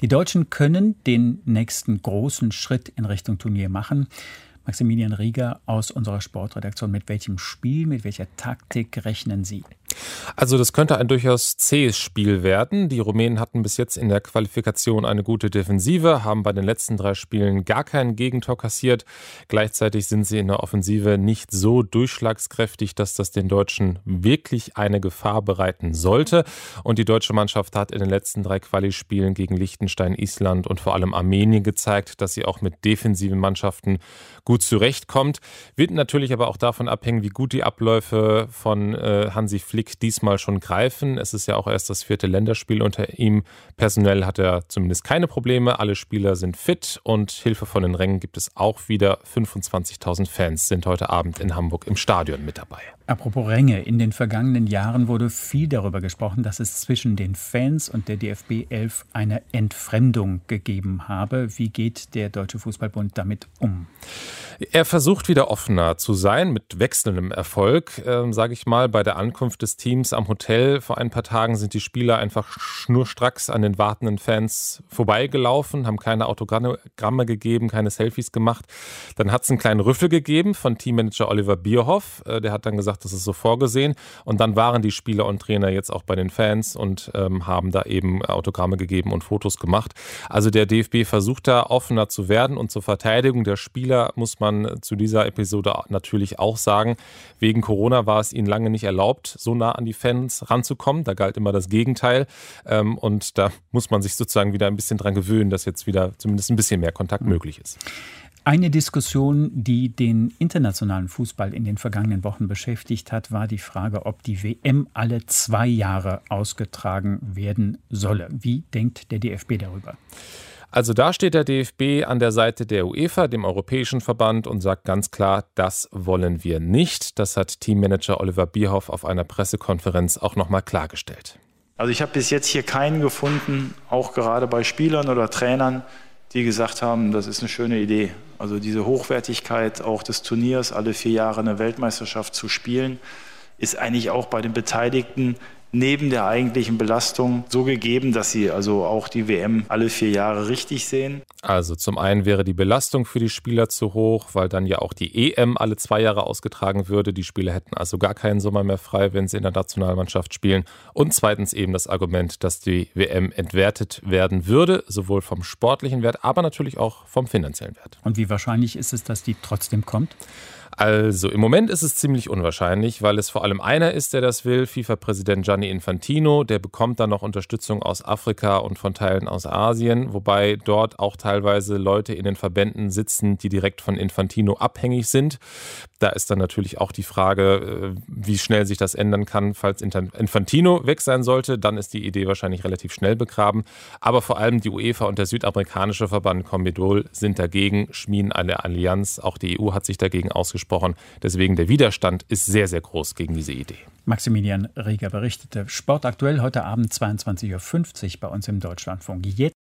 Die Deutschen können den nächsten großen Schritt in Richtung Turnier machen. Maximilian Rieger aus unserer Sportredaktion. Mit welchem Spiel, mit welcher Taktik rechnen Sie? Also das könnte ein durchaus zähes Spiel werden. Die Rumänen hatten bis jetzt in der Qualifikation eine gute Defensive, haben bei den letzten drei Spielen gar kein Gegentor kassiert. Gleichzeitig sind sie in der Offensive nicht so durchschlagskräftig, dass das den Deutschen wirklich eine Gefahr bereiten sollte. Und die deutsche Mannschaft hat in den letzten drei Quali-Spielen gegen Liechtenstein, Island und vor allem Armenien gezeigt, dass sie auch mit defensiven Mannschaften gut zurechtkommt. Wird natürlich aber auch davon abhängen, wie gut die Abläufe von äh, Hansi Flick Flick diesmal schon greifen. Es ist ja auch erst das vierte Länderspiel unter ihm. Personell hat er zumindest keine Probleme. Alle Spieler sind fit und Hilfe von den Rängen gibt es auch wieder. 25.000 Fans sind heute Abend in Hamburg im Stadion mit dabei. Apropos Ränge, in den vergangenen Jahren wurde viel darüber gesprochen, dass es zwischen den Fans und der DFB 11 eine Entfremdung gegeben habe. Wie geht der Deutsche Fußballbund damit um? Er versucht wieder offener zu sein, mit wechselndem Erfolg, äh, sage ich mal. Bei der Ankunft des Teams am Hotel vor ein paar Tagen sind die Spieler einfach schnurstracks an den wartenden Fans vorbeigelaufen, haben keine Autogramme gegeben, keine Selfies gemacht. Dann hat es einen kleinen Rüffel gegeben von Teammanager Oliver Bierhoff. Äh, der hat dann gesagt, das ist so vorgesehen. Und dann waren die Spieler und Trainer jetzt auch bei den Fans und ähm, haben da eben Autogramme gegeben und Fotos gemacht. Also der DFB versucht da offener zu werden und zur Verteidigung der Spieler muss man zu dieser Episode natürlich auch sagen, wegen Corona war es ihnen lange nicht erlaubt, so nah an die Fans ranzukommen. Da galt immer das Gegenteil. Ähm, und da muss man sich sozusagen wieder ein bisschen dran gewöhnen, dass jetzt wieder zumindest ein bisschen mehr Kontakt möglich ist. Eine Diskussion, die den internationalen Fußball in den vergangenen Wochen beschäftigt hat, war die Frage, ob die WM alle zwei Jahre ausgetragen werden solle. Wie denkt der DFB darüber? Also da steht der DFB an der Seite der UEFA, dem Europäischen Verband, und sagt ganz klar, das wollen wir nicht. Das hat Teammanager Oliver Bierhoff auf einer Pressekonferenz auch nochmal klargestellt. Also ich habe bis jetzt hier keinen gefunden, auch gerade bei Spielern oder Trainern, die gesagt haben, das ist eine schöne Idee. Also diese Hochwertigkeit auch des Turniers, alle vier Jahre eine Weltmeisterschaft zu spielen, ist eigentlich auch bei den Beteiligten neben der eigentlichen Belastung so gegeben, dass sie also auch die WM alle vier Jahre richtig sehen? Also zum einen wäre die Belastung für die Spieler zu hoch, weil dann ja auch die EM alle zwei Jahre ausgetragen würde. Die Spieler hätten also gar keinen Sommer mehr frei, wenn sie in der Nationalmannschaft spielen. Und zweitens eben das Argument, dass die WM entwertet werden würde, sowohl vom sportlichen Wert, aber natürlich auch vom finanziellen Wert. Und wie wahrscheinlich ist es, dass die trotzdem kommt? Also im Moment ist es ziemlich unwahrscheinlich, weil es vor allem einer ist, der das will, FIFA-Präsident Gianni Infantino. Der bekommt dann noch Unterstützung aus Afrika und von Teilen aus Asien, wobei dort auch teilweise Leute in den Verbänden sitzen, die direkt von Infantino abhängig sind. Da ist dann natürlich auch die Frage, äh, wie schnell sich das ändern kann, falls Infantino weg sein sollte. Dann ist die Idee wahrscheinlich relativ schnell begraben. Aber vor allem die UEFA und der südamerikanische Verband Comedol sind dagegen, schmieden eine Allianz. Auch die EU hat sich dagegen ausgesprochen. Deswegen der Widerstand ist sehr, sehr groß gegen diese Idee. Maximilian Rieger berichtete. Sport aktuell heute Abend 22.50 Uhr bei uns im Deutschlandfunk. Jetzt